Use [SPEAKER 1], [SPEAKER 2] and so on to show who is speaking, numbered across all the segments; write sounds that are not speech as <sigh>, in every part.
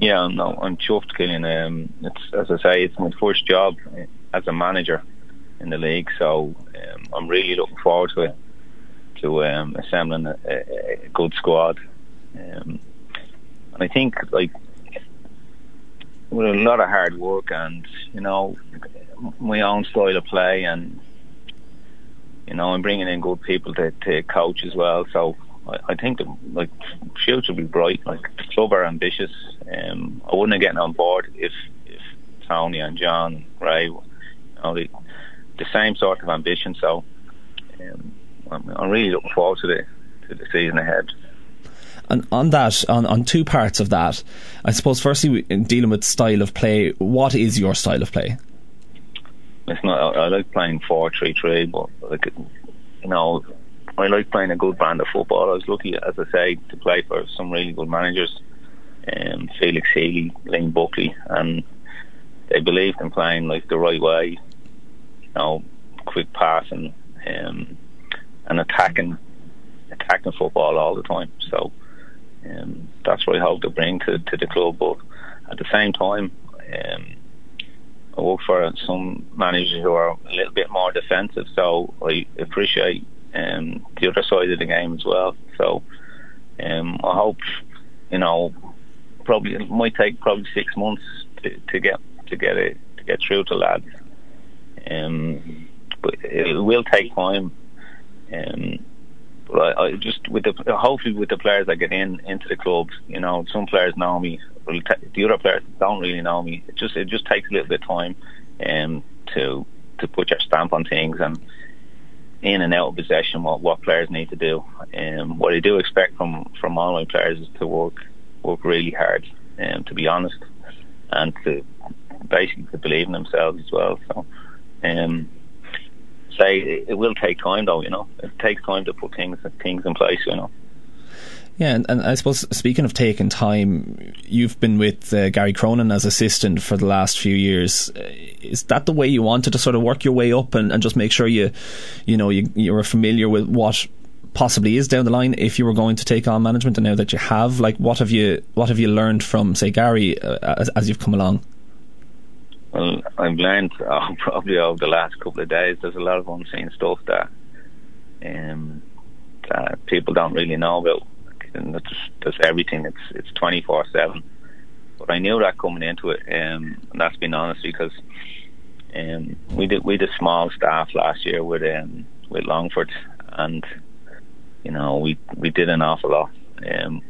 [SPEAKER 1] Yeah, no, I'm chuffed, Killian. Um, it's as I say, it's my first job as a manager in the league, so um, I'm really looking forward to it, to um, assembling a, a, good squad. Um, and I think like with a lot of hard work and you know my own style of play and you know I'm bringing in good people to, to coach as well. So I, I think the like future will be bright. Like the club are ambitious. Um, I wouldn't have gotten on board if if Tony and John Ray, you know, the the same sort of ambition. So um, I'm, I'm really looking forward to the to the season ahead.
[SPEAKER 2] And on that, on, on two parts of that, I suppose firstly, dealing with style of play, what is your style of play?
[SPEAKER 1] It's not. I like playing four three three, but like you know, I like playing a good brand of football. I was lucky, as I say, to play for some really good managers, um, Felix Healy, Liam Buckley, and they believed in playing like the right way. You know, quick passing, um, and attacking, attacking football all the time. So um, that's what I hope to bring to, to the club. But at the same time, um, I work for some managers who are a little bit more defensive, so I appreciate um, the other side of the game as well. So um, I hope, you know, probably it might take probably six months to, to get to get it to get through to lads. Um, but it will take time. Um, but I, I just with the hopefully with the players that get in into the club, you know, some players know me. The other players don't really know me. It just it just takes a little bit of time um, to to put your stamp on things and in and out of possession what, what players need to do. Um, what I do expect from from all my players is to work work really hard, um, to be honest, and to basically to believe in themselves as well. So. Um, say it will take time, though. You know, it takes time to put things things in place. You know.
[SPEAKER 2] Yeah, and, and I suppose speaking of taking time, you've been with uh, Gary Cronin as assistant for the last few years. Uh, is that the way you wanted to sort of work your way up and, and just make sure you, you know, you you're familiar with what possibly is down the line if you were going to take on management and now that you have like what have you what have you learned from say Gary uh, as, as you've come along
[SPEAKER 1] well, I've learned <laughs> uh, probably over the last couple of days. There's a lot of unseen stuff that um, that people don't really know about. And it's, there's everything. It's it's 24 seven. But I knew that coming into it, um, and that's been honest because um, we did we did small staff last year with um, with Longford, and you know we we did an awful lot. Um,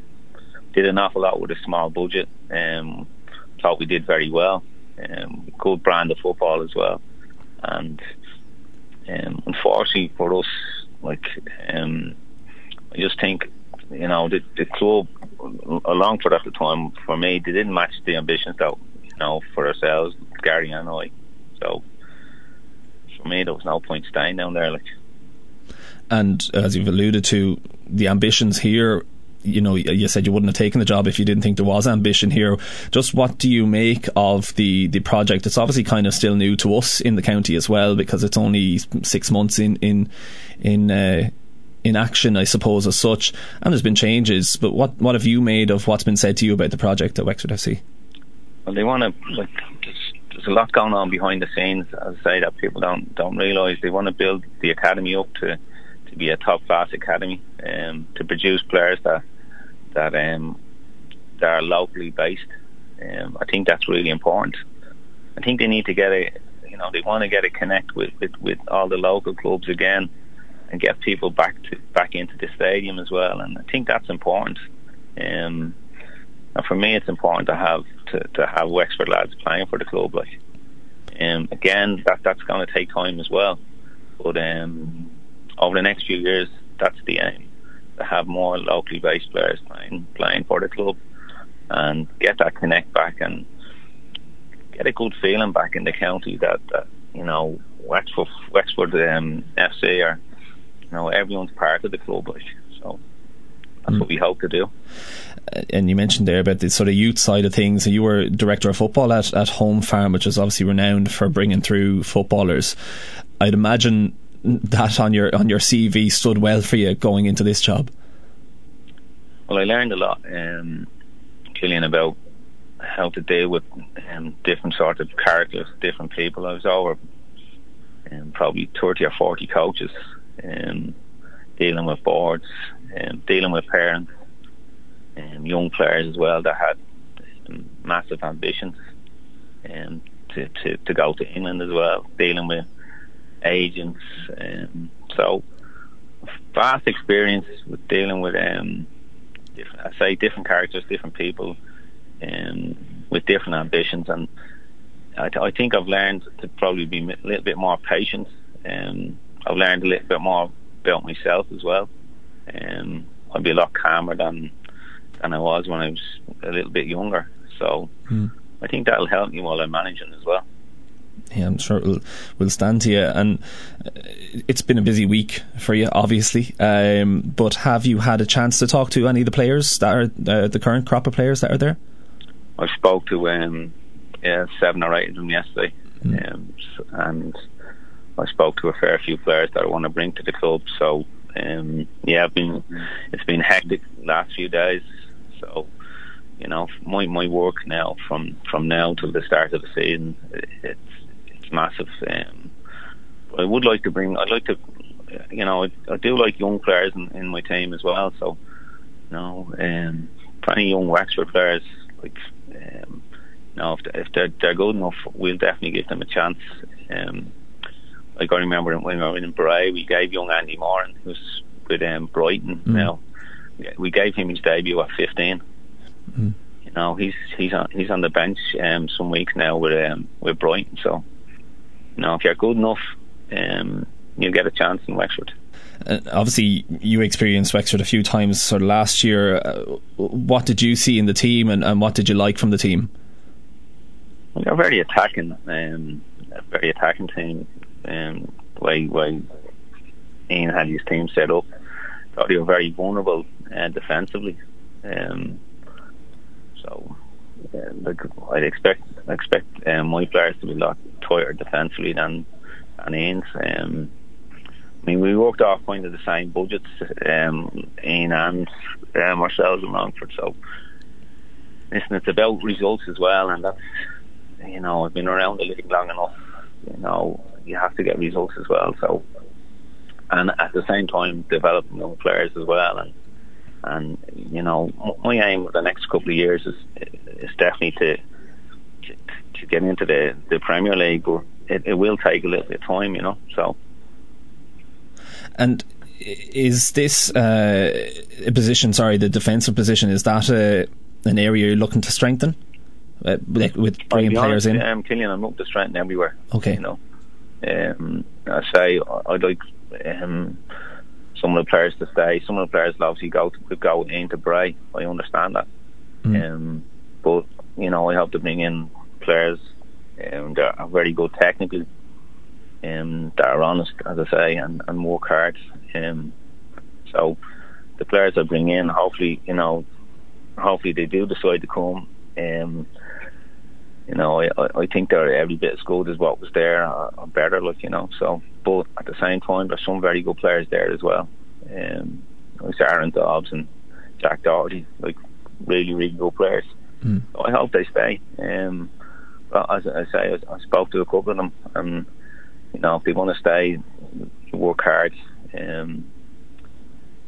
[SPEAKER 1] did an awful lot with a small budget. Um, thought we did very well um, good brand of football as well. And um, unfortunately for us, like um, I just think you know the, the club Longford at the time for me they didn't match the ambitions that you know for ourselves, Gary and I. So for me there was no point staying down there. Like,
[SPEAKER 2] and as you've alluded to, the ambitions here you know, you said you wouldn't have taken the job if you didn't think there was ambition here. Just what do you make of the, the project? It's obviously kind of still new to us in the county as well because it's only six months in in in uh, in action, I suppose, as such. And there's been changes, but what what have you made of what's been said to you about the project at Wexford FC?
[SPEAKER 1] Well, they want to like. There's, there's a lot going on behind the scenes. As I say, that people don't don't realise. They want to build the academy up to to be a top class academy, um, to produce players that that um, that are locally based. Um, I think that's really important. I think they need to get a, you know, they want to get a connect with, with, with all the local clubs again, and get people back to back into the stadium as well. And I think that's important. Um, and for me, it's important to have to, to have Wexford lads playing for the club. Like, um, again, that that's going to take time as well. But um, over the next few years, that's the aim to have more locally based players playing playing for the club and get that connect back and get a good feeling back in the county that, that you know Wexford Wexford um, FC are you know everyone's part of the club like so that's mm. what we hope to do
[SPEAKER 2] uh, and you mentioned there about the sort of youth side of things. You were director of football at, at Home Farm, which is obviously renowned for bringing through footballers. I'd imagine that on your on your CV stood well for you going into this job?
[SPEAKER 1] Well, I learned a lot, um, Killian, about how to deal with um, different sort of characters, different people. I was over um, probably thirty or forty coaches, um, dealing with boards, um, dealing with parents, um, young players as well that had um, massive ambitions, um, to, to to go to England as well, dealing with agents, um, so vast experience with dealing with um, different, I say different characters, different people, um, with different ambitions, and I, th- I think I've learned to probably be a little bit more patient. Um, I've learned a little bit more about myself as well. Um, I'd be a lot calmer than than I was when I was a little bit younger. So mm. I think that'll help me while I'm managing as well
[SPEAKER 2] yeah, I'm sure we'll, we'll stand to you. And uh, it's been a busy week for you, obviously. Um, but have you had a chance to talk to any of the players that are uh, the current crop of players that are there?
[SPEAKER 1] I spoke to um, yeah, seven or eight of them yesterday, mm. um, and I spoke to a fair few players that I want to bring to the club. So um, yeah, it's been it's been hectic the last few days. So you know, my my work now from from now till the start of the season, it's it's massive. Um, I would like to bring. I'd like to, you know, I, I do like young players in, in my team as well. So, you know, um, any young Wexford players, like, um, you know, if, if they're they're good enough, we'll definitely give them a chance. Um, like I remember when we were in Bray, we gave young Andy Moran, who was with um, Brighton. Mm. Now, we gave him his debut at 15. Mm. You know, he's he's on he's on the bench um, some weeks now with um, with Brighton. So you know, if you're good enough, um, you'll get a chance in Wexford.
[SPEAKER 2] Uh, obviously, you experienced Wexford a few times sort of last year. Uh, what did you see in the team, and, and what did you like from the team?
[SPEAKER 1] Well, they're very attacking, um, a very attacking team. Um, way, way Ian had his team set up, thought they were very vulnerable uh, defensively. Um, so like I'd expect expect um, my players to be a lot tighter defensively than than Ian's. Um, I mean, we worked off kind of the same budgets, um, Ian and um, ourselves in Longford. So, listen, it's about results as well, and that's you know I've been around the league long enough. You know, you have to get results as well. So, and at the same time, developing young players as well, and and you know, my aim for the next couple of years is is definitely to to, to get into the the Premier League, but it, it will take a little bit of time, you know. So,
[SPEAKER 2] and is this uh, a position? Sorry, the defensive position is that a, an area you're looking to strengthen uh, with, with bringing players
[SPEAKER 1] honest,
[SPEAKER 2] in?
[SPEAKER 1] Um, Killian, I'm looking to strengthen everywhere.
[SPEAKER 2] Okay,
[SPEAKER 1] you know, um, I say I'd like. Um, some of the players to stay. Some of the players will obviously go to, go into Bray. I understand that. Mm. Um, but you know, I have to bring in players um, that are very good technically, um, that are honest, as I say, and, and work hard. Um, so the players I bring in, hopefully, you know, hopefully they do decide to come. Um, you know, I, I think they're every bit as good as what was there, or, or better, like you know. So, but at the same time, there's some very good players there as well. Um, like Aaron Dobbs and Jack Doherty, like really, really good players. Mm. So I hope they stay. Um, but as I say, I, I spoke to a couple of them, and you know, if they want to stay, work hard. Um,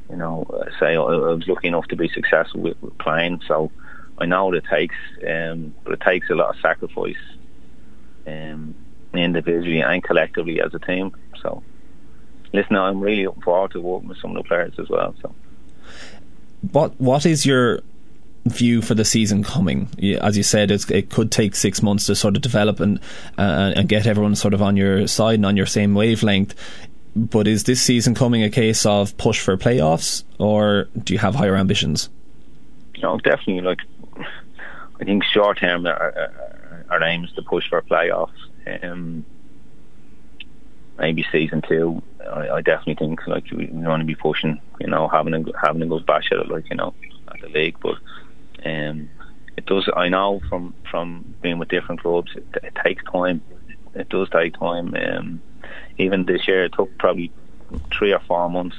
[SPEAKER 1] you know, say I, I was lucky enough to be successful with, with playing, so I know what it takes, um, but it takes a lot of sacrifice, um, individually and collectively as a team. So, listen, I'm really looking forward to working with some of the players as well. So,
[SPEAKER 2] what what is your view for the season coming? As you said, it could take six months to sort of develop and uh, and get everyone sort of on your side and on your same wavelength. But is this season coming a case of push for playoffs, or do you have higher ambitions?
[SPEAKER 1] No, definitely. Like I think short term our, our, our aim is to push for playoffs. Um, maybe season two. I, I definitely think like we, we want to be pushing. You know, having a having a good bash at it, like you know, at the league. But um, it does. I know from from being with different clubs, it, it takes time. It does take time. Um, even this year, it took probably three or four months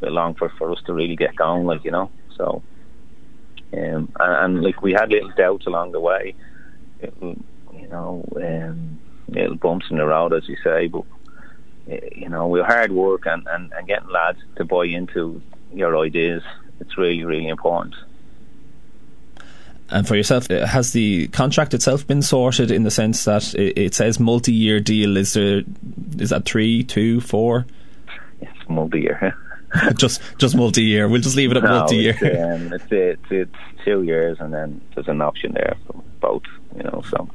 [SPEAKER 1] long for for us to really get going. Like you know, so and, and like we had little doubts along the way, it, you know, um, little bumps in the road, as you say, but you know, with hard work and, and, and getting lads to buy into your ideas, it's really, really important.
[SPEAKER 2] And for yourself, uh, has the contract itself been sorted in the sense that it, says multi-year deal? Is there is that three, two, four?
[SPEAKER 1] It's multi-year. <laughs> <laughs>
[SPEAKER 2] just just multi-year. We'll just leave it at no, multi-year.
[SPEAKER 1] It's, um, it's, it's, it's two years, and then there's an option there for both. You know, so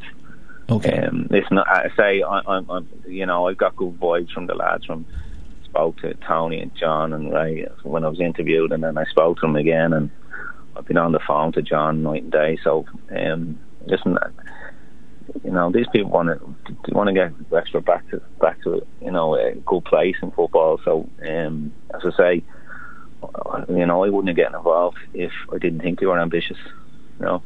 [SPEAKER 2] Okay.
[SPEAKER 1] Um, listen, I say I, I'm, I'm, you know, I've got good vibes from the lads. From spoke to Tony and John and Ray when I was interviewed, and then I spoke to them again, and I've been on the phone to John night and day. So, um, listen, you know, these people want to want to get Wexford back to back to you know a good place in football. So, um, as I say, you know, I wouldn't have gotten involved if I didn't think they were ambitious. You know.